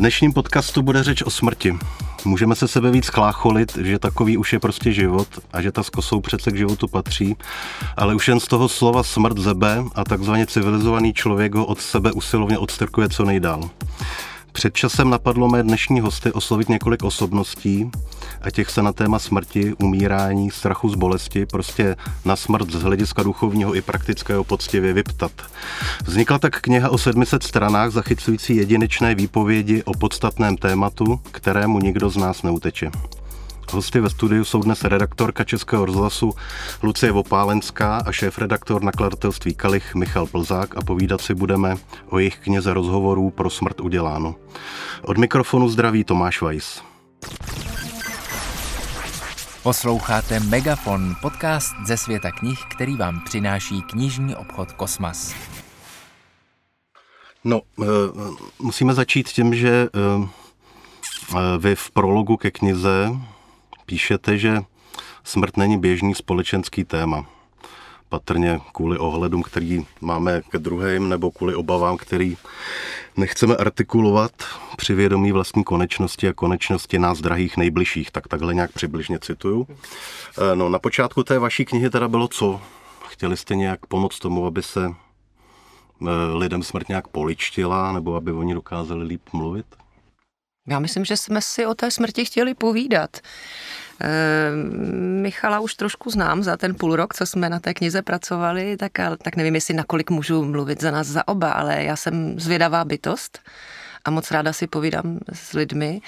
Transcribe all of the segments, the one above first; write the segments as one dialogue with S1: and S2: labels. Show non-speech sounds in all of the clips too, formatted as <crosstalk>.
S1: dnešním podcastu bude řeč o smrti. Můžeme se sebe víc chlácholit, že takový už je prostě život a že ta s kosou přece k životu patří, ale už jen z toho slova smrt zebe a takzvaně civilizovaný člověk ho od sebe usilovně odstrkuje co nejdál. Před časem napadlo mé dnešní hosty oslovit několik osobností a těch se na téma smrti, umírání, strachu z bolesti, prostě na smrt z hlediska duchovního i praktického poctivě vyptat. Vznikla tak kniha o 700 stranách zachycující jedinečné výpovědi o podstatném tématu, kterému nikdo z nás neuteče. Hosty ve studiu jsou dnes redaktorka Českého rozhlasu Lucie Vopálenská a šéf-redaktor nakladatelství Kalich Michal Plzák a povídat si budeme o jejich knize rozhovorů pro smrt uděláno. Od mikrofonu zdraví Tomáš Weiss.
S2: Posloucháte Megafon, podcast ze světa knih, který vám přináší knižní obchod Kosmas.
S1: No, eh, musíme začít tím, že eh, eh, vy v prologu ke knize píšete, že smrt není běžný společenský téma. Patrně kvůli ohledům, který máme ke druhým, nebo kvůli obavám, který nechceme artikulovat při vědomí vlastní konečnosti a konečnosti nás drahých nejbližších. Tak takhle nějak přibližně cituju. Eh, no, na počátku té vaší knihy teda bylo co? Chtěli jste nějak pomoct tomu, aby se eh, lidem smrt nějak poličtila, nebo aby oni dokázali líp mluvit?
S3: Já myslím, že jsme si o té smrti chtěli povídat. E, Michala už trošku znám za ten půl rok, co jsme na té knize pracovali, tak, tak nevím, jestli nakolik můžu mluvit za nás za oba, ale já jsem zvědavá bytost a moc ráda si povídám s lidmi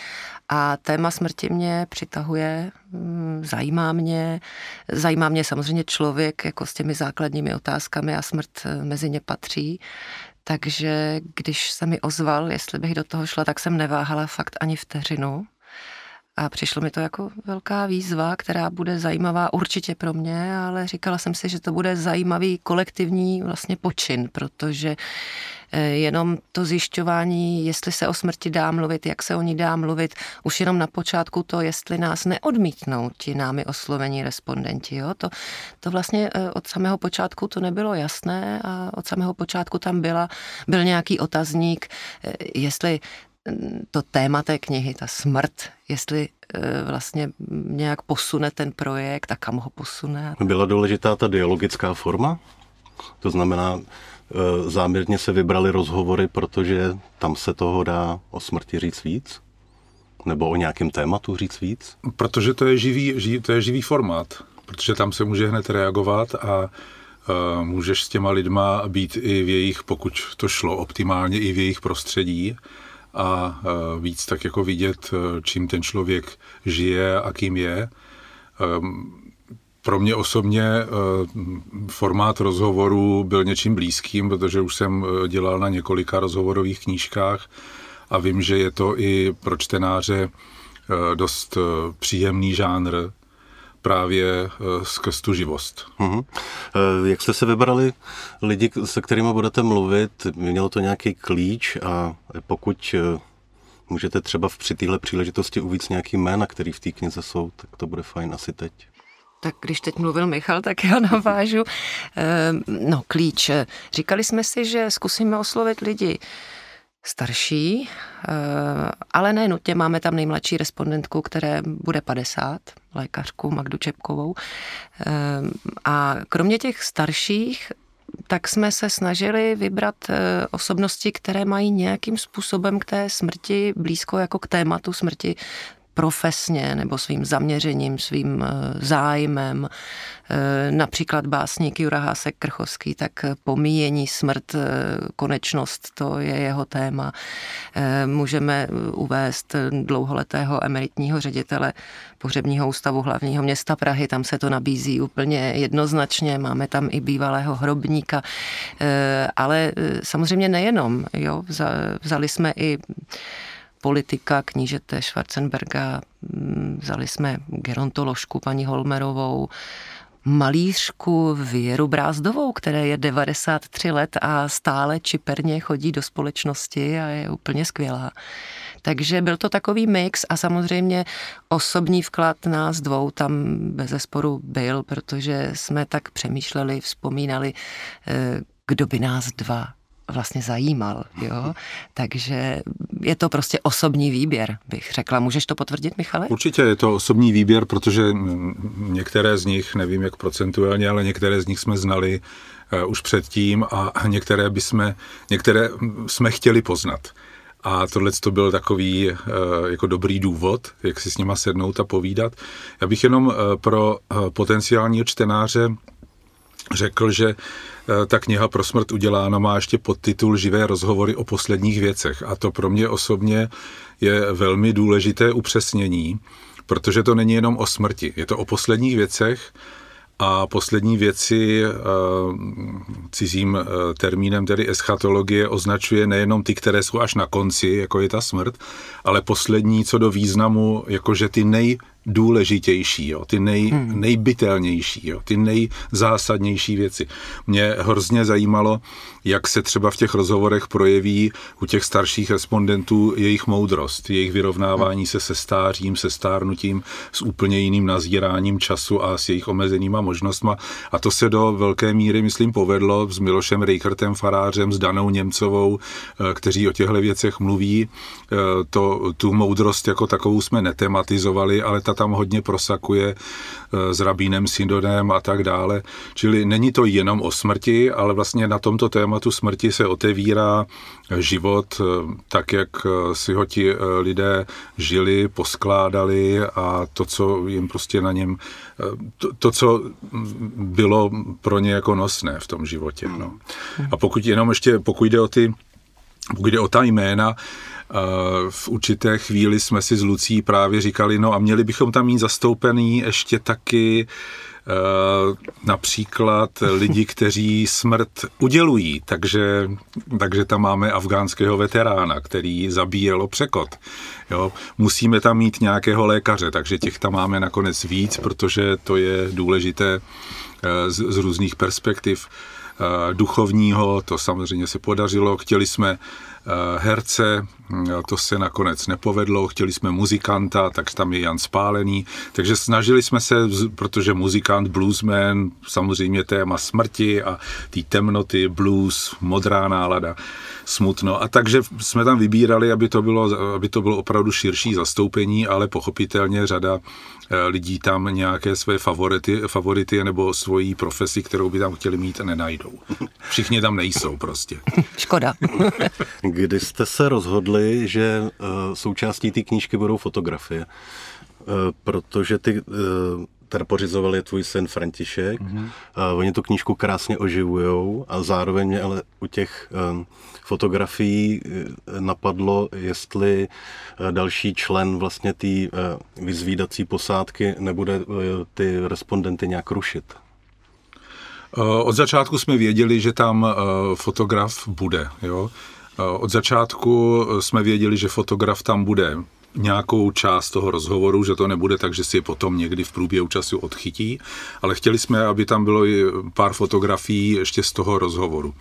S3: a téma smrti mě přitahuje, mm, zajímá mě, zajímá mě samozřejmě člověk jako s těmi základními otázkami a smrt e, mezi ně patří. Takže když se mi ozval, jestli bych do toho šla, tak jsem neváhala fakt ani vteřinu. A přišlo mi to jako velká výzva, která bude zajímavá určitě pro mě, ale říkala jsem si, že to bude zajímavý kolektivní vlastně počin, protože eh, jenom to zjišťování, jestli se o smrti dá mluvit, jak se o ní dá mluvit, už jenom na počátku to, jestli nás neodmítnou ti námi oslovení respondenti. Jo? To, to vlastně eh, od samého počátku to nebylo jasné a od samého počátku tam byla, byl nějaký otazník, eh, jestli to téma té knihy, ta smrt, jestli e, vlastně nějak posune ten projekt a kam ho posune.
S1: Byla důležitá ta dialogická forma? To znamená, e, záměrně se vybrali rozhovory, protože tam se toho dá o smrti říct víc? Nebo o nějakém tématu říct víc?
S4: Protože to je živý, to je živý formát, protože tam se může hned reagovat a e, můžeš s těma lidma být i v jejich, pokud to šlo optimálně, i v jejich prostředí a e, víc tak jako vidět, e, čím ten člověk žije a kým je. Ehm, pro mě osobně e, formát rozhovoru byl něčím blízkým, protože už jsem dělal na několika rozhovorových knížkách a vím, že je to i pro čtenáře dost příjemný žánr, právě eh, skrz tu živost.
S1: Uh-huh. Jak jste se vybrali lidi, se kterými budete mluvit? Mělo to nějaký klíč a pokud eh, můžete třeba při téhle příležitosti uvíct nějaký jména, který v té knize jsou, tak to bude fajn asi teď.
S3: Tak když teď mluvil Michal, tak já navážu. No, klíč. Říkali jsme si, že zkusíme oslovit lidi starší, eh, ale ne nutně. Máme tam nejmladší respondentku, které bude 50, lékařku Magdu Čepkovou. Eh, a kromě těch starších tak jsme se snažili vybrat eh, osobnosti, které mají nějakým způsobem k té smrti blízko jako k tématu smrti profesně nebo svým zaměřením, svým eh, zájmem. Eh, například básník Jura Hásek Krchovský, tak pomíjení, smrt, eh, konečnost, to je jeho téma. Můžeme uvést dlouholetého emeritního ředitele pohřebního ústavu hlavního města Prahy, tam se to nabízí úplně jednoznačně, máme tam i bývalého hrobníka, ale samozřejmě nejenom, jo, vzali jsme i politika knížete Schwarzenberga, mm, vzali jsme gerontoložku paní Holmerovou, malířku Věru Brázdovou, které je 93 let a stále čiperně chodí do společnosti a je úplně skvělá. Takže byl to takový mix a samozřejmě osobní vklad nás dvou tam bez zesporu byl, protože jsme tak přemýšleli, vzpomínali, eh, kdo by nás dva vlastně zajímal. Jo? <laughs> Takže je to prostě osobní výběr, bych řekla. Můžeš to potvrdit, Michale?
S4: Určitě je to osobní výběr, protože některé z nich, nevím jak procentuálně, ale některé z nich jsme znali uh, už předtím a některé, bychom, některé jsme chtěli poznat. A tohle to byl takový uh, jako dobrý důvod, jak si s nima sednout a povídat. Já bych jenom uh, pro potenciálního čtenáře řekl, že eh, ta kniha pro smrt udělána má ještě podtitul Živé rozhovory o posledních věcech. A to pro mě osobně je velmi důležité upřesnění, protože to není jenom o smrti, je to o posledních věcech, a poslední věci eh, cizím eh, termínem, tedy eschatologie, označuje nejenom ty, které jsou až na konci, jako je ta smrt, ale poslední co do významu, jakože ty nej důležitější, jo, ty nej, hmm. nejbytelnější, jo, ty nejzásadnější věci. Mě hrozně zajímalo, jak se třeba v těch rozhovorech projeví u těch starších respondentů jejich moudrost, jejich vyrovnávání se se stářím, se stárnutím, s úplně jiným nazíráním času a s jejich omezenýma možnostma. A to se do velké míry, myslím, povedlo s Milošem Reichertem Farářem, s Danou Němcovou, eh, kteří o těchto věcech mluví. Eh, to, tu moudrost jako takovou jsme netematizovali, ale ta tam hodně prosakuje eh, s rabínem Syndonem a tak dále. Čili není to jenom o smrti, ale vlastně na tomto tématu smrti se otevírá život eh, tak, jak eh, si ho ti lidé žili, poskládali a to, co jim prostě na něm, to, to co bylo pro ně jako nosné v tom životě. No. A pokud jenom ještě, pokud jde o ty pokud jde o ta jména, v určité chvíli jsme si s Lucí právě říkali, no a měli bychom tam mít zastoupený ještě taky například lidi, kteří smrt udělují, takže, takže tam máme afgánského veterána, který zabíjelo překot. Jo, musíme tam mít nějakého lékaře, takže těch tam máme nakonec víc, protože to je důležité z, z různých perspektiv duchovního, to samozřejmě se podařilo. Chtěli jsme Eh, herce, hm, to se nakonec nepovedlo, chtěli jsme muzikanta, tak tam je Jan Spálený, takže snažili jsme se, protože muzikant, bluesman, samozřejmě téma smrti a té temnoty, blues, modrá nálada, smutno. A takže jsme tam vybírali, aby to bylo, aby to bylo opravdu širší zastoupení, ale pochopitelně řada eh, lidí tam nějaké své favority, favority nebo svoji profesi, kterou by tam chtěli mít, nenajdou. Všichni tam nejsou prostě. <laughs>
S3: Škoda.
S1: Kdy jste se rozhodli, že uh, součástí té knížky budou fotografie? Uh, protože ty teda pořizoval je tvůj syn František. Mm-hmm. Uh, oni tu knížku krásně oživujou a zároveň mě ale u těch um, fotografií napadlo, jestli další člen vlastně té uh, vyzvídací posádky nebude uh, ty respondenty nějak rušit.
S4: Od začátku jsme věděli, že tam fotograf bude. Jo? Od začátku jsme věděli, že fotograf tam bude nějakou část toho rozhovoru, že to nebude tak, že si je potom někdy v průběhu času odchytí, ale chtěli jsme, aby tam bylo i pár fotografií ještě z toho rozhovoru.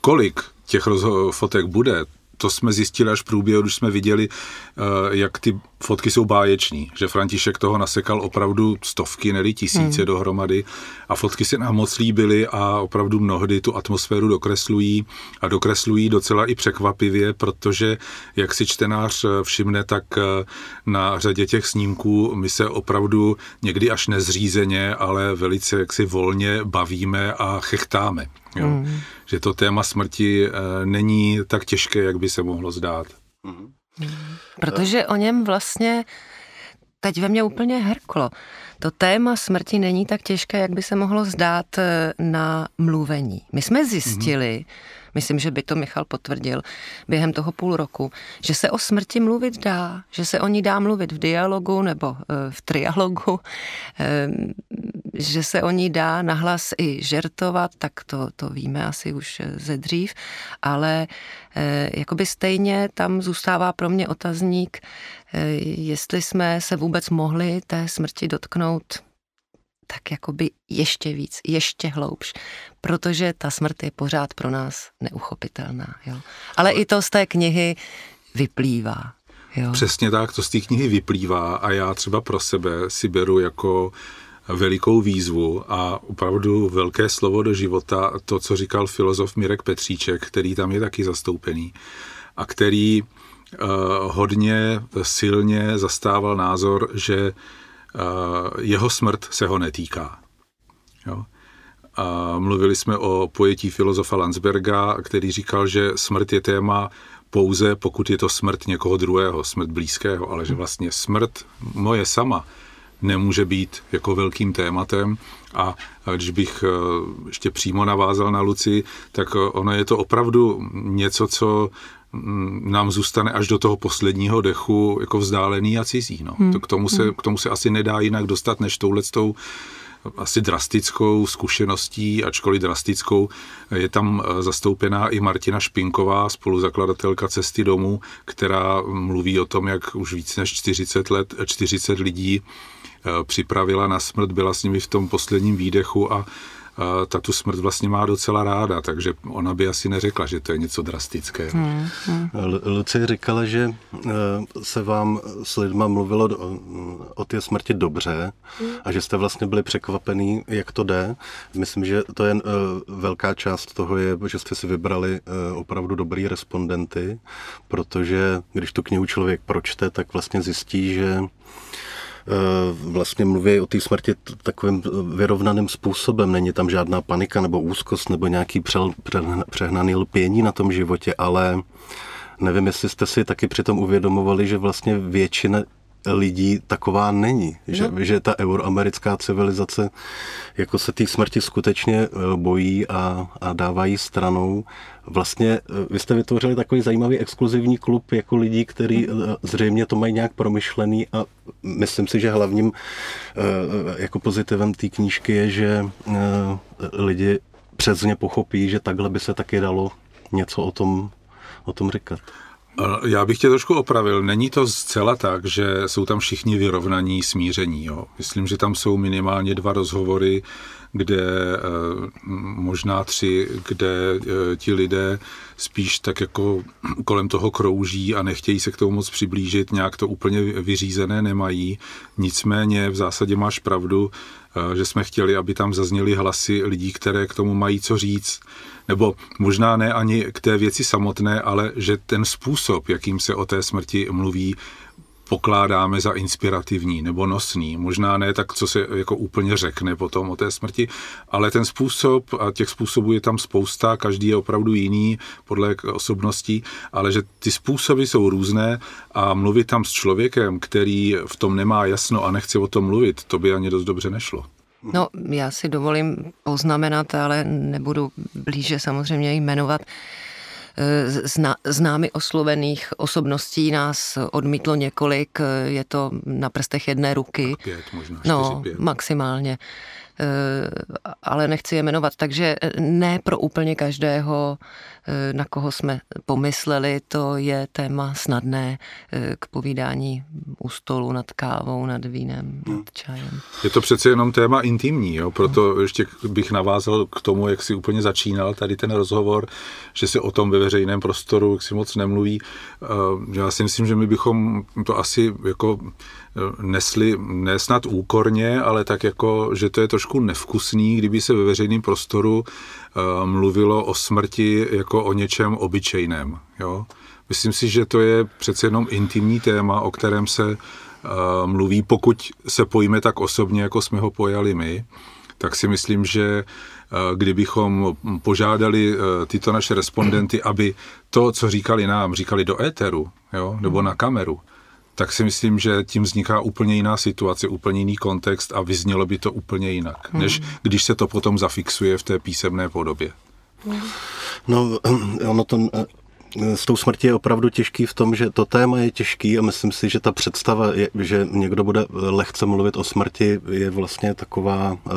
S4: Kolik těch fotek bude, to jsme zjistili až v průběhu, když jsme viděli, eh, jak ty fotky jsou báječní, že František toho nasekal opravdu stovky, neli tisíce hmm. dohromady a fotky se nám moc líbily a opravdu mnohdy tu atmosféru dokreslují a dokreslují docela i překvapivě, protože jak si čtenář eh, všimne, tak eh, na řadě těch snímků my se opravdu někdy až nezřízeně, ale velice jaksi volně bavíme a chechtáme. Jo. Mm. Že to téma smrti e, není tak těžké, jak by se mohlo zdát. Mm.
S3: Protože o něm vlastně teď ve mně úplně herklo. To téma smrti není tak těžké, jak by se mohlo zdát eh, na mluvení. My jsme zjistili, mm myslím, že by to Michal potvrdil během toho půl roku, že se o smrti mluvit dá, že se o ní dá mluvit v dialogu nebo eh, v trialogu, eh, že se o ní dá nahlas i žertovat, tak to, to víme asi už eh, ze dřív, ale jakoby stejně tam zůstává pro mě otazník, jestli jsme se vůbec mohli té smrti dotknout tak jakoby ještě víc, ještě hloubš, protože ta smrt je pořád pro nás neuchopitelná. Jo? Ale i to z té knihy vyplývá. Jo?
S4: Přesně tak, to z té knihy vyplývá a já třeba pro sebe si beru jako velikou výzvu a opravdu velké slovo do života, to, co říkal filozof Mirek Petříček, který tam je taky zastoupený a který uh, hodně silně zastával názor, že jeho smrt se ho netýká. Jo? A mluvili jsme o pojetí filozofa Landsberga, který říkal, že smrt je téma pouze, pokud je to smrt někoho druhého, smrt blízkého, ale že vlastně smrt moje sama nemůže být jako velkým tématem a když bych eh, ještě přímo navázal na Luci, tak eh, ono je to opravdu něco, co mm, nám zůstane až do toho posledního dechu jako vzdálený a cizí. No. Hmm. To k, tomu se, k tomu se asi nedá jinak dostat, než touhletou asi drastickou zkušeností, ačkoliv drastickou. Je tam eh, zastoupená i Martina Špinková, spoluzakladatelka Cesty domů, která mluví o tom, jak už víc než 40 let, 40 lidí eh, připravila na smrt, byla s nimi v tom posledním výdechu a ta tu smrt vlastně má docela ráda, takže ona by asi neřekla, že to je něco drastického. Hmm,
S1: hmm. Lucie říkala, že eh, se vám s lidma mluvilo o té smrti dobře a že jste vlastně byli překvapený, jak to jde. Myslím, že to je eh, velká část toho je, že jste si vybrali eh, opravdu dobrý respondenty, protože když tu knihu člověk pročte, tak vlastně zjistí, že vlastně mluví o té smrti takovým vyrovnaným způsobem. Není tam žádná panika nebo úzkost nebo nějaký přehnaný lpění na tom životě, ale nevím, jestli jste si taky přitom uvědomovali, že vlastně většina lidí taková není. Že, no. že ta euroamerická civilizace jako se té smrti skutečně eh, bojí a, a dávají stranou. Vlastně eh, vy jste vytvořili takový zajímavý exkluzivní klub jako lidí, kteří eh, zřejmě to mají nějak promyšlený a myslím si, že hlavním jako pozitivem té knížky je, že lidi přesně pochopí, že takhle by se taky dalo něco o tom, o tom říkat.
S4: Já bych tě trošku opravil. Není to zcela tak, že jsou tam všichni vyrovnaní, smíření. Jo. Myslím, že tam jsou minimálně dva rozhovory, kde eh, možná tři, kde eh, ti lidé spíš tak jako kolem toho krouží a nechtějí se k tomu moc přiblížit, nějak to úplně vyřízené nemají. Nicméně v zásadě máš pravdu, eh, že jsme chtěli, aby tam zazněly hlasy lidí, které k tomu mají co říct nebo možná ne ani k té věci samotné, ale že ten způsob, jakým se o té smrti mluví, pokládáme za inspirativní nebo nosný. Možná ne tak, co se jako úplně řekne potom o té smrti, ale ten způsob, a těch způsobů je tam spousta, každý je opravdu jiný podle osobností, ale že ty způsoby jsou různé a mluvit tam s člověkem, který v tom nemá jasno a nechce o tom mluvit, to by ani dost dobře nešlo.
S3: No, já si dovolím poznamenat, ale nebudu blíže samozřejmě jmenovat. Zna, známy oslovených osobností nás odmítlo několik, je to na prstech jedné ruky.
S4: Pět, možná čtyři,
S3: no,
S4: pět.
S3: maximálně. Eh, ale nechci je jmenovat. Takže eh, ne pro úplně každého, eh, na koho jsme pomysleli, to je téma snadné k povídání u stolu nad kávou, nad vínem, nad čajem.
S4: Je to přece jenom téma intimní, jo? proto ještě bych navázal k tomu, jak si úplně začínal tady ten rozhovor, že se o tom ve veřejném prostoru jak si moc nemluví. Já si myslím, že my bychom to asi jako nesli nesnad úkorně, ale tak jako, že to je trošku nevkusný, kdyby se ve veřejném prostoru uh, mluvilo o smrti jako o něčem obyčejném. Jo? Myslím si, že to je přece jenom intimní téma, o kterém se uh, mluví, pokud se pojíme tak osobně, jako jsme ho pojali my, tak si myslím, že kdybychom požádali tyto naše respondenty, aby to, co říkali nám, říkali do éteru, jo, nebo na kameru, tak si myslím, že tím vzniká úplně jiná situace, úplně jiný kontext a vyznělo by to úplně jinak, hmm. než když se to potom zafixuje v té písemné podobě.
S1: No, <clears throat> ono to eh, s tou smrtí je opravdu těžký v tom, že to téma je těžký a myslím si, že ta představa, je, že někdo bude lehce mluvit o smrti, je vlastně taková eh,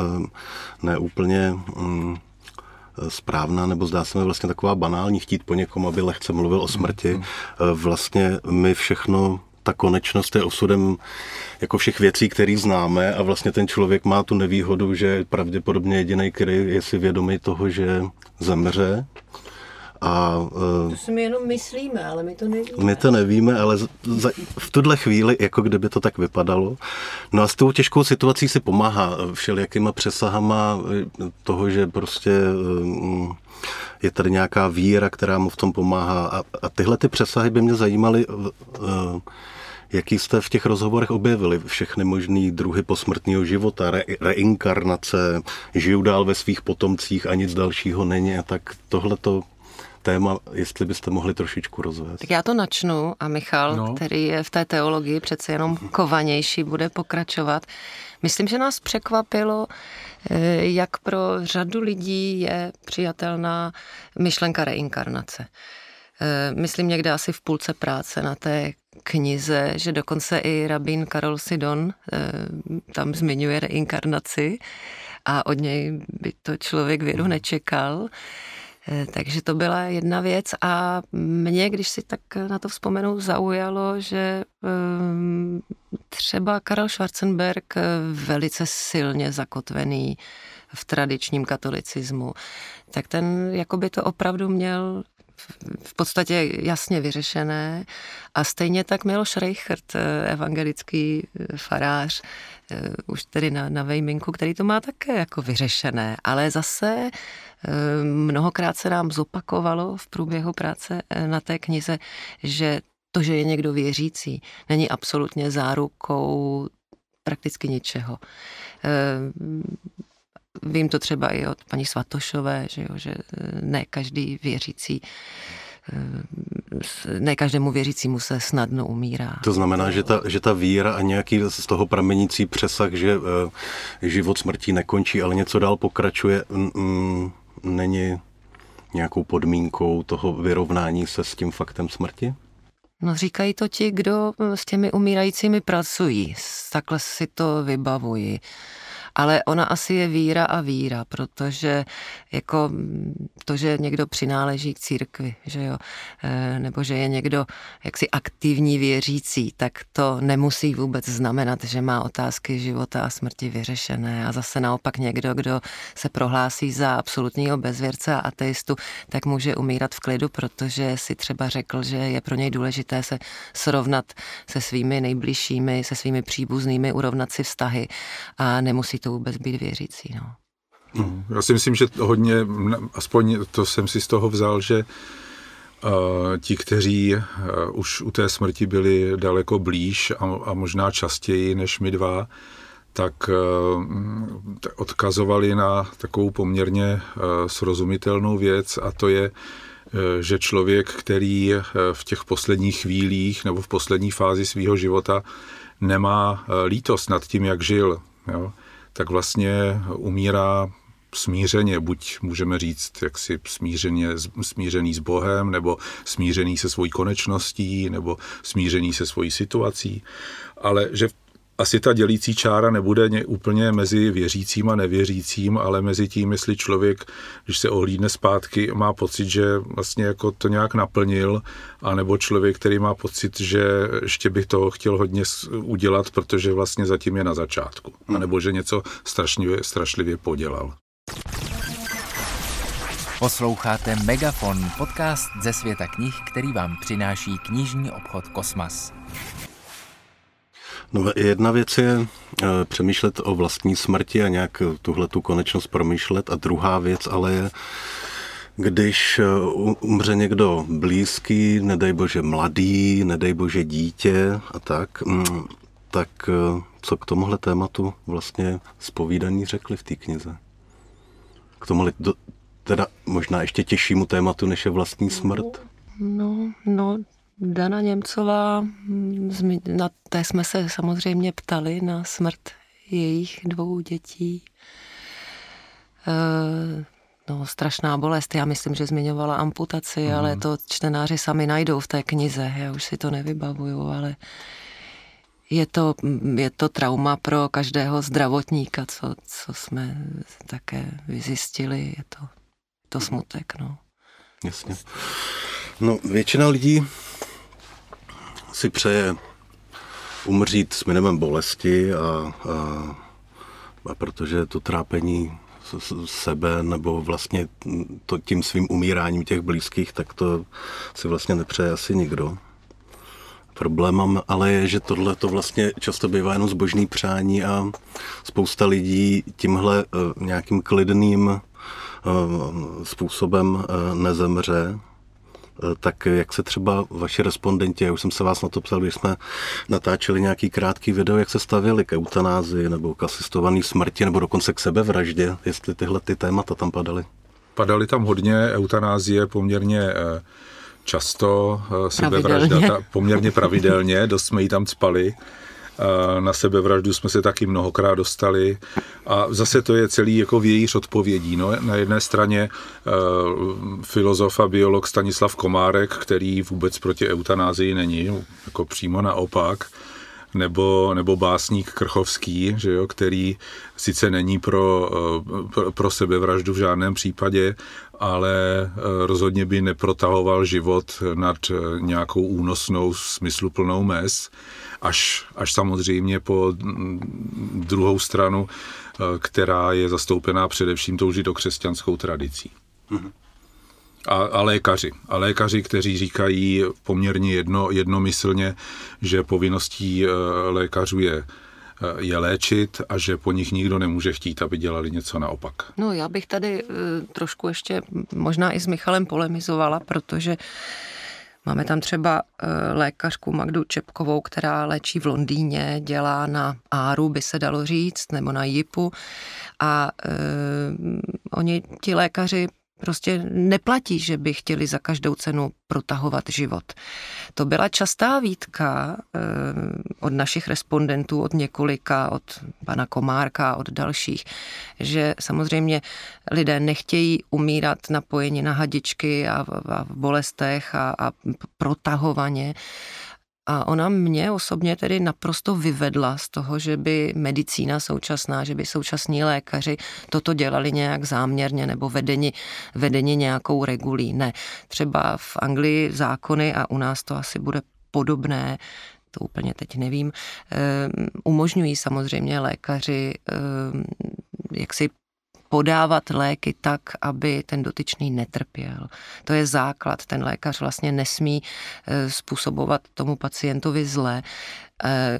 S1: neúplně mm, správná, nebo zdá se mi vlastně taková banální chtít po někom, aby lehce mluvil o smrti. Hmm. Eh, vlastně my všechno ta konečnost je osudem jako všech věcí, které známe a vlastně ten člověk má tu nevýhodu, že pravděpodobně jediný, který je si vědomý toho, že zemře A
S3: To si my jenom myslíme, ale my to nevíme.
S1: my to nevíme, ale za, v tuhle chvíli, jako kdyby to tak vypadalo. No a s tou těžkou situací si pomáhá všelijakýma přesahama eh, toho, že prostě mm, je tady nějaká víra, která mu v tom pomáhá. A, a tyhle ty přesahy by mě zajímaly, eh, jaký jste v těch rozhovorech objevili. Všechny možný druhy posmrtného života, re, reinkarnace, žiju dál ve svých potomcích a nic dalšího není. A tak tohleto téma, jestli byste mohli trošičku rozvést.
S3: Tak já to načnu a Michal, no. Který je v té teologii přece jenom kovanější, bude pokračovat. Myslím, že nás překvapilo, eh, jak pro řadu lidí je přijatelná myšlenka reinkarnace. Eh, Myslím někde asi v půlce práce na té knize, že dokonce i rabín Karol Sidon eh, tam zmiňuje reinkarnaci a od něj by to člověk věru nečekal. Eh, Takže to byla jedna věc. A mě, když si tak na to vzpomenu, zaujalo, že ehm, třeba Karel Schwarzenberg, eh, velice silně zakotvený v tradičním katolicismu, tak ten jakoby to opravdu měl v podstatě jasně vyřešené. A stejně tak Miloš Reichert, eh, evangelický eh, farář, eh, už tedy na, na Vejminku, který to má také jako vyřešené. Ale zase mnohokrát se nám zopakovalo v průběhu práce na té knize, že to, že je někdo věřící, není absolutně zárukou prakticky ničeho. Vím to třeba i od paní Svatošové, že, jo, že eh, ne každý věřící eh, ne každému věřícímu se snadno umírá.
S1: To znamená, že ta, že ta víra a nějaký z toho pramenící přesah, že eh, život smrtí nekončí, ale něco dál pokračuje, mm, není nějakou podmínkou toho vyrovnání se s tím faktem smrti?
S3: No říkají to ti, kdo s těmi umírajícími pracují. Takhle si to vybavuji. Ale ona asi je víra a víra, protože jako to, že někdo přináleží k církvi, že jo, eh, nebo že je někdo jaksi aktivní věřící, tak to nemusí vůbec znamenat, že má otázky života a smrti vyřešené. A zase naopak někdo, kdo se prohlásí za absolutního bezvěrce a ateistu, tak může umírat v klidu, protože si třeba řekl, že je pro něj důležité se srovnat se svými nejbližšími, se svými příbuznými, urovnat si vztahy a nemusí to vůbec být věřící. No.
S4: Já si myslím, že hodně, aspoň to jsem si z toho vzal, že uh, ti, kteří uh, už u té smrti byli daleko blíž a, a možná častěji než my dva, tak uh, odkazovali na takovou poměrně srozumitelnou věc a to je, že člověk, který v těch posledních chvílích nebo v poslední fázi svého života nemá lítost nad tím, jak žil, jo, tak vlastně umírá smířeně, buď můžeme říct, jak si smířeně, smířený s Bohem, nebo smířený se svojí konečností, nebo smířený se svojí situací, ale že asi ta dělící čára nebude ně, úplně mezi věřícím a nevěřícím, ale mezi tím, jestli člověk, když se ohlídne zpátky, má pocit, že vlastně jako to nějak naplnil, anebo člověk, který má pocit, že ještě bych toho chtěl hodně udělat, protože vlastně zatím je na začátku, anebo že něco strašlivě, strašlivě podělal.
S2: Posloucháte Megafon, podcast ze světa knih, který vám přináší knižní obchod Kosmas.
S1: No, jedna věc je eh, přemýšlet o vlastní smrti a nějak tuhle tu konečnost promýšlet a druhá věc ale je, když eh, umře někdo blízký, nedej bože mladý, nedej bože dítě a tak, mm, tak eh, co k tomuhle tématu vlastně spovídaní řekli v té knize? K tomuhle teda možná ještě těžšímu tématu, než je vlastní smrt?
S3: No, no, Dana Němcová, zmi- na té jsme se samozřejmě ptali na smrt jejich dvou dětí. E, no, strašná bolest. Já myslím, že zmiňovala amputaci, mm. ale to čtenáři sami najdou v té knize. Já už si to nevybavuju, ale je to, je to trauma pro každého zdravotníka, co, co jsme také vyzjistili. Je to, to smutek, no.
S1: Jasně. No, většina lidí si přeje umřít s minimem bolesti a, a, a protože to trápení sebe nebo vlastně to tím svým umíráním těch blízkých, tak to si vlastně nepřeje asi nikdo. Problémem ale je, že tohle to vlastně často bývá jenom zbožný přání a spousta lidí tímhle eh, nějakým klidným eh, způsobem eh, nezemře. Tak jak se třeba vaši respondenti, já už jsem se vás na to psal, když jsme natáčeli nějaký krátký video, jak se stavěli k eutanázii nebo k asistované smrti nebo dokonce k sebevraždě, jestli tyhle ty témata tam padaly.
S4: Padaly tam hodně, eutanázie poměrně často eh, sebevražda ta, poměrně pravidelně, dost jsme ji tam cpali. Eh, na sebevraždu jsme se taky mnohokrát dostali a zase to je celý jako vějíř odpovědí. No, na jedné straně uh, filozof a biolog Stanislav Komárek, který vůbec proti eutanázii není, jako přímo naopak, nebo, nebo básník Krchovský, že jo, který sice není pro, pro, pro sebevraždu v žádném případě, ale eh, rozhodně by neprotahoval život nad eh, nějakou únosnou, smysluplnou mez, až, až samozřejmě po mm, druhou stranu, eh, která je zastoupená především tou židokřesťanskou tradicí. Mm-hmm. A, a lékaři. A lékaři, kteří říkají poměrně jedno, jednomyslně, že povinností lékařů je je léčit a že po nich nikdo nemůže chtít, aby dělali něco naopak.
S3: No já bych tady eh, trošku ještě možná i s Michalem polemizovala, protože Máme tam třeba eh, lékařku Magdu Čepkovou, která léčí v Londýně, dělá na Áru, by se dalo říct, nebo na JIPu. A e, oni, ti lékaři, prostě neplatí, že by chtěli za každou cenu protahovat život. To byla častá výtka eh, od našich respondentů, od několika, od pana Komárka, od dalších, že samozřejmě lidé nechtějí umírat napojeni na hadičky a v, bolestech a, a protahovaně, a ona mě osobně tedy naprosto vyvedla z toho, že by medicína současná, že by současní lékaři toto dělali nějak záměrně nebo vedeni, vedeni nějakou regulí. Ne. Třeba v Anglii zákony a u nás to asi bude podobné, to úplně teď nevím, eh, umožňují samozřejmě lékaři eh, jak si podávat léky tak, aby ten dotyčný netrpěl. To je základ. Ten lékař vlastně nesmí eh, způsobovat tomu pacientovi zlé. Eh,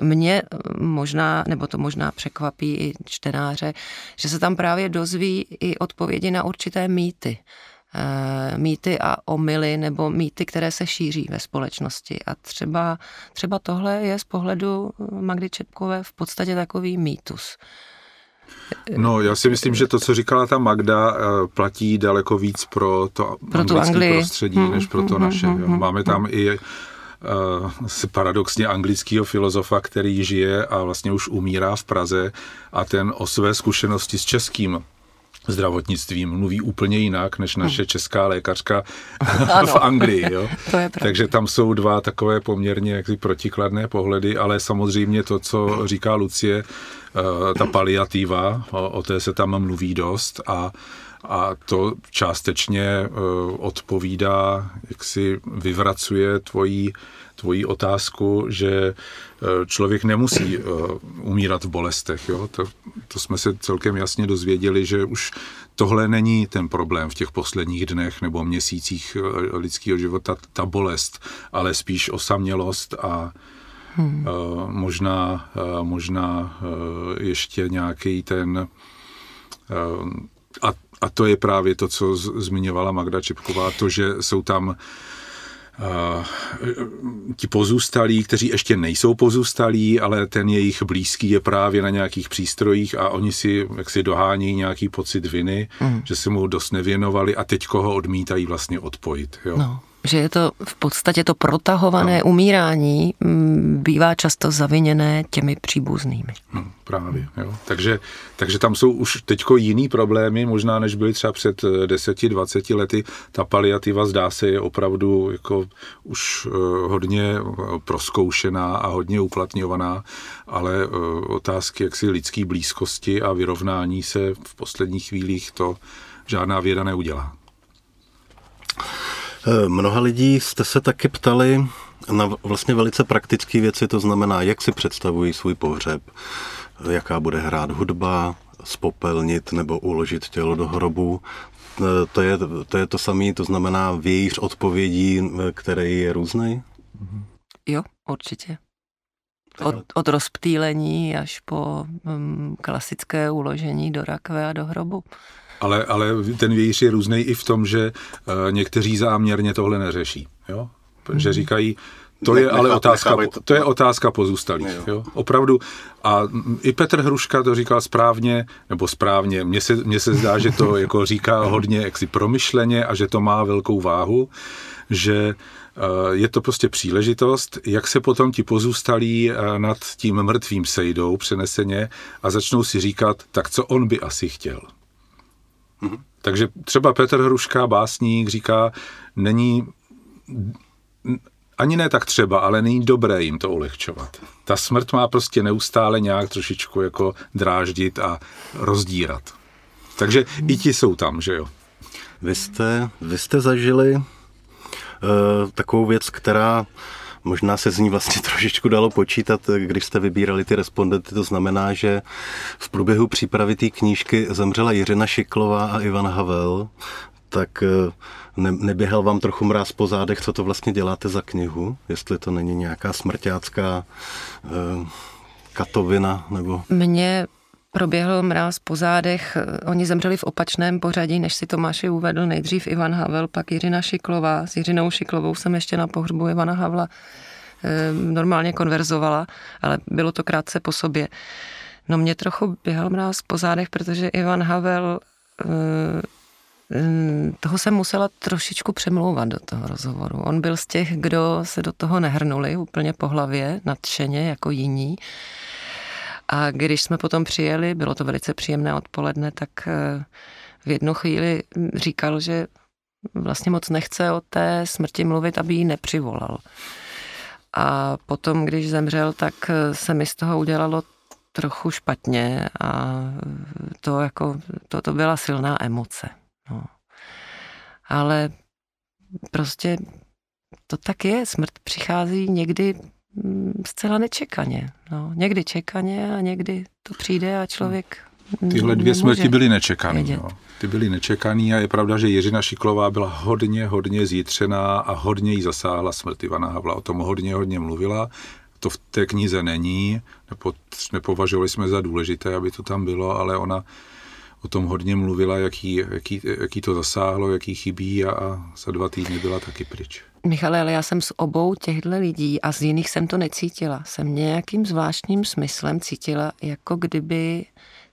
S3: mě možná, nebo to možná překvapí i čtenáře, že se tam právě dozví i odpovědi na určité mýty eh, mýty a omily nebo mýty, které se šíří ve společnosti. A třeba, třeba tohle je z pohledu Magdy Čepkové v podstatě takový mýtus.
S4: No, já si myslím, že to, co říkala ta Magda, eh, platí daleko víc pro to pro anglické prostředí, hmm, než pro to hmm, naše. Hmm, hmm, Máme tam i uh, paradoxně anglického filozofa, který žije a vlastně už umírá v Praze a ten o své zkušenosti s českým zdravotnictvím mluví úplně jinak než naše česká lékařka <laughs> v Anglii. Jo? <laughs>
S3: to je
S4: Takže tam jsou dva takové poměrně jaksi protikladné pohledy, ale samozřejmě to, co říká Lucie, eh, ta paliativa, o té se tam mluví dost a a to částečně eh, odpovídá, jak si vyvracuje tvojí, tvojí otázku, že eh, člověk nemusí eh, umírat v bolestech. Jo? To, to jsme se celkem jasně dozvěděli, že už tohle není ten problém v těch posledních dnech nebo měsících lidského života, ta bolest, ale spíš osamělost a hmm. možná, možná ještě nějaký ten a a to je právě to, co zmiňovala Magda Čipková, to, že jsou tam Uh, ti pozůstalí, kteří ještě nejsou pozůstalí, ale ten jejich blízký je právě na nějakých přístrojích a oni si jak si dohání nějaký pocit viny, mm. že se mu dost nevěnovali a teď koho odmítají vlastně odpojit. Jo? No
S3: že je to v podstatě to protahované no. umírání mm, bývá často zaviněné těmi příbuznými.
S4: No, právě. Jo. Takže, takže tam jsou už teďko jiný problémy, možná než byly třeba před 10-20 lety. Ta paliativa zdá se je opravdu jako už eh, hodně eh, proskoušená a hodně uplatňovaná, ale eh, otázky jaksi lidské blízkosti a vyrovnání se v posledních chvílích to žádná věda neudělá.
S1: Eh, mnoha lidí jste se taky ptali na vlastně velice praktické věci, to znamená, jak si představují svůj pohřeb, jaká bude hrát hudba, spopelnit nebo uložit tělo do hrobu. E, to je to, je to samé, to znamená vějíř odpovědí, který je různý?
S3: Jo, určitě. Od, od rozptýlení až po um, klasické uložení do rakve a do hrobu.
S4: Ale, ale ten vějíř je různý i v tom, že uh, někteří záměrně tohle neřeší. Jo? Že mhm. říkají, to je ale otázka, to je otázka pozůstalých. Jo. Opravdu. A i Petr Hruška to říkal správně, nebo správně. Mně se, mně se zdá, že to <laughs> jako říká hodně jaksi promyšleně a že to má velkou váhu, že eh, je to prostě příležitost, jak se potom ti pozůstalí eh, nad tím mrtvým sejdou přeneseně a začnou si říkat, tak co on by asi chtěl. Mhm. Takže třeba Petr Hruška, básník, říká, není ani ne tak třeba, ale není dobré jim to ulehčovat. Ta smrt má prostě neustále nějak trošičku jako dráždit a rozdírat. Takže i ti jsou tam, že jo?
S1: Vy jste, vy jste zažili uh, takovou věc, která možná se z ní vlastně <laughs> trošičku dalo počítat, když jste vybírali ty respondenty. To znamená, že v průběhu přípravy té knížky zemřela Jiřina Šiklová a Ivan Havel. Tak uh, ne, neběhal vám trochu mráz po zádech, co to vlastně děláte za knihu? Jestli to není nějaká smrťácká eh, katovina nebo...
S3: Mně proběhl mráz po zádech. Oni zemřeli v opačném pořadí, než si Tomáši uvedl. Nejdřív Ivan Havel, pak Jiřina Šiklová. S Jiřinou Šiklovou jsem ještě na pohřbu Ivana Havla eh, normálně konverzovala, ale bylo to krátce po sobě. No mě trochu běhal mráz po zádech, protože Ivan Havel eh, toho jsem musela trošičku přemlouvat do toho rozhovoru. On byl z těch, kdo se do toho nehrnuli úplně po hlavě, nadšeně, jako jiní. A když jsme potom přijeli, bylo to velice příjemné odpoledne, tak eh, v jednu chvíli říkal, že vlastně moc nechce o té smrti mluvit, aby ji nepřivolal. A potom, když zemřel, tak eh, se mi z toho udělalo trochu špatně a to jako, to, to byla silná emoce. No. Ale prostě to tak je. Smrt přichází někdy zcela nečekaně. No, někdy čekaně a někdy to přijde a člověk
S4: Tyhle dvě smrti byly nečekané. No. Ty byly nečekaný a je pravda, že Jiřina Šiklová byla hodně, hodně zítřená a hodně jí zasáhla smrt Ivana Havla. O tom hodně, hodně mluvila. To v té knize není, nepo, nepovažovali jsme za důležité, aby to tam bylo, ale ona o tom hodně mluvila, jaký, jaký, jaký to zasáhlo, jaký chybí a, a za dva týdny byla taky pryč.
S3: Michale, ale já jsem s obou těchto lidí a z jiných jsem to necítila. Jsem nějakým zvláštním smyslem cítila, jako kdyby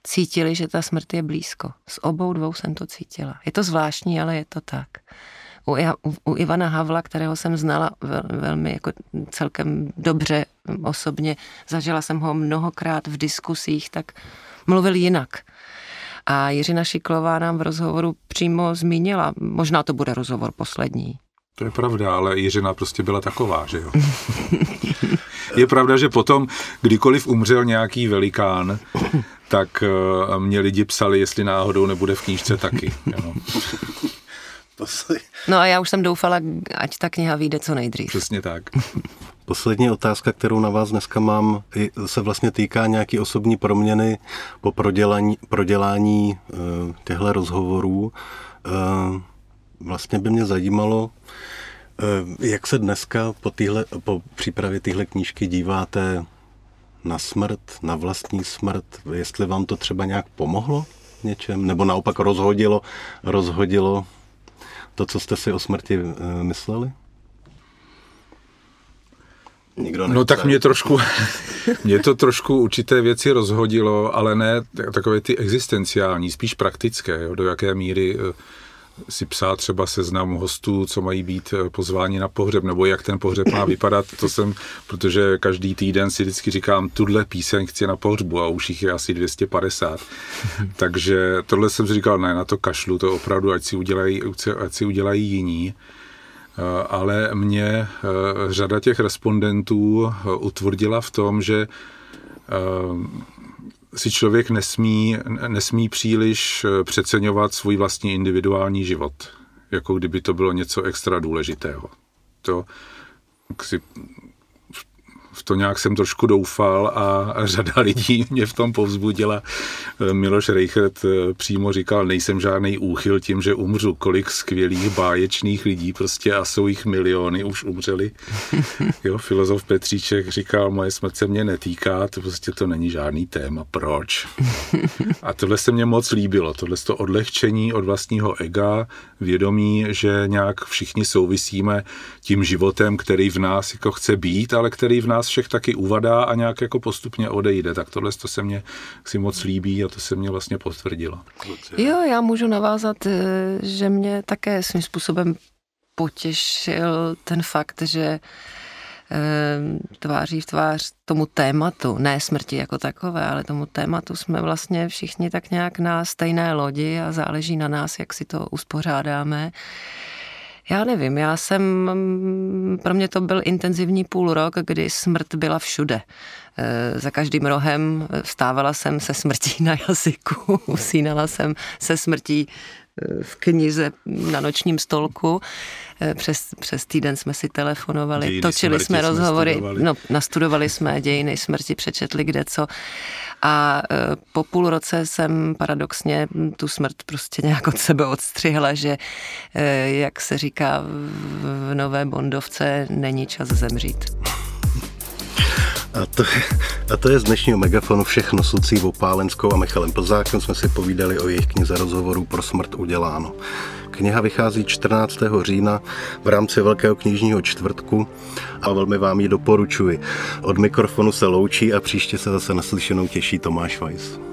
S3: cítili, že ta smrt je blízko. S obou dvou jsem to cítila. Je to zvláštní, ale je to tak. U, u, Ivana Havla, kterého jsem znala vel, velmi jako celkem dobře osobně, zažila jsem ho mnohokrát v diskusích, tak mluvil jinak. A Jiřina Šiklová nám v rozhovoru přímo zmínila, možná to bude rozhovor poslední.
S4: To je pravda, ale Jiřina prostě byla taková, že jo. je pravda, že potom, kdykoliv umřel nějaký velikán, tak uh, mě lidi psali, jestli náhodou nebude v knížce taky. Jo.
S3: No a já už jsem doufala, ať ta kniha vyjde co nejdřív.
S4: Přesně tak.
S1: Poslední otázka, kterou na vás dneska mám, se vlastně týká nějaký osobní proměny po prodělání, prodělání eh, těchto rozhovorů. Eh, vlastně by mě zajímalo, eh, jak se dneska po, týhle, po přípravě téhle knížky díváte na smrt, na vlastní smrt, jestli vám to třeba nějak pomohlo něčem, nebo naopak rozhodilo, rozhodilo to, co jste si o smrti mysleli?
S4: Nikdo no tak mě trošku, <laughs> mě to trošku určité věci rozhodilo, ale ne takové ty existenciální, spíš praktické, jo, do jaké míry eh, si psát třeba seznam hostů, co mají být eh, pozváni na pohřeb, nebo jak ten pohřeb má vypadat, to jsem, protože každý týden si vždycky říkám, tuhle píseň chci na pohřbu a už jich je asi 250. <laughs> Takže tohle jsem si říkal, ne, na to kašlu, to opravdu, ať si udělají, ať si udělají jiní. Eh, ale mě eh, řada těch respondentů utvrdila v tom, že si člověk nesmí, nesmí příliš přeceňovat svůj vlastní individuální život, jako kdyby to bylo něco extra důležitého. To si to nějak jsem trošku doufal a řada <laughs> lidí mě v tom povzbudila. Miloš Reichert eh, přímo říkal, nejsem žádný úchyl tím, že umřu. Kolik skvělých báječných lidí prostě a jsou jich miliony, už umřeli. <laughs> Jo, filozof Petříček říkal, moje smrt se mě netýká, to prostě to není žádný téma. Proč? <laughs> A tohle se mně moc líbilo, tohle to odlehčení od vlastního ega, vědomí, že nějak všichni souvisíme tím životem, který v nás jako chce být, ale který v nás všech taky uvadá a nějak jako postupně odejde. Tak tohle to se mně si moc líbí a to se mě vlastně potvrdilo.
S3: Jo, já můžu navázat, eh, že mě také svým způsobem potěšil ten fakt, že eh, tváří v tvář tomu tématu, ne smrti jako takové, ale tomu tématu jsme vlastně všichni tak nějak na stejné lodi a záleží na nás, jak si to uspořádáme. Já nevím, já jsem, pro mě to byl intenzivní půl rok, kdy smrt byla všude. E, za každým rohem vstávala jsem se smrtí na jazyku, <laughs> usínala jsem se smrtí v knize na nočním stolku. E, přes, přes týden jsme si telefonovali, dějiny točili jsme rozhovory, jsme no, nastudovali jsme dějiny smrti, přečetli kde co. A e, po půl roce jsem paradoxně tu smrt prostě nějak od sebe odstřihla, že e, jak se říká v nové Bondovce, není čas zemřít.
S1: A to, a to je z dnešního megafonu všechno s Lucí Vopálenskou a Michalem Plzákem. Jsme si povídali o jejich knize rozhovorů pro smrt uděláno. Kniha vychází 14. října v rámci Velkého knižního čtvrtku a velmi vám ji doporučuji. Od mikrofonu se loučí a příště se zase naslyšenou těší Tomáš Weiss.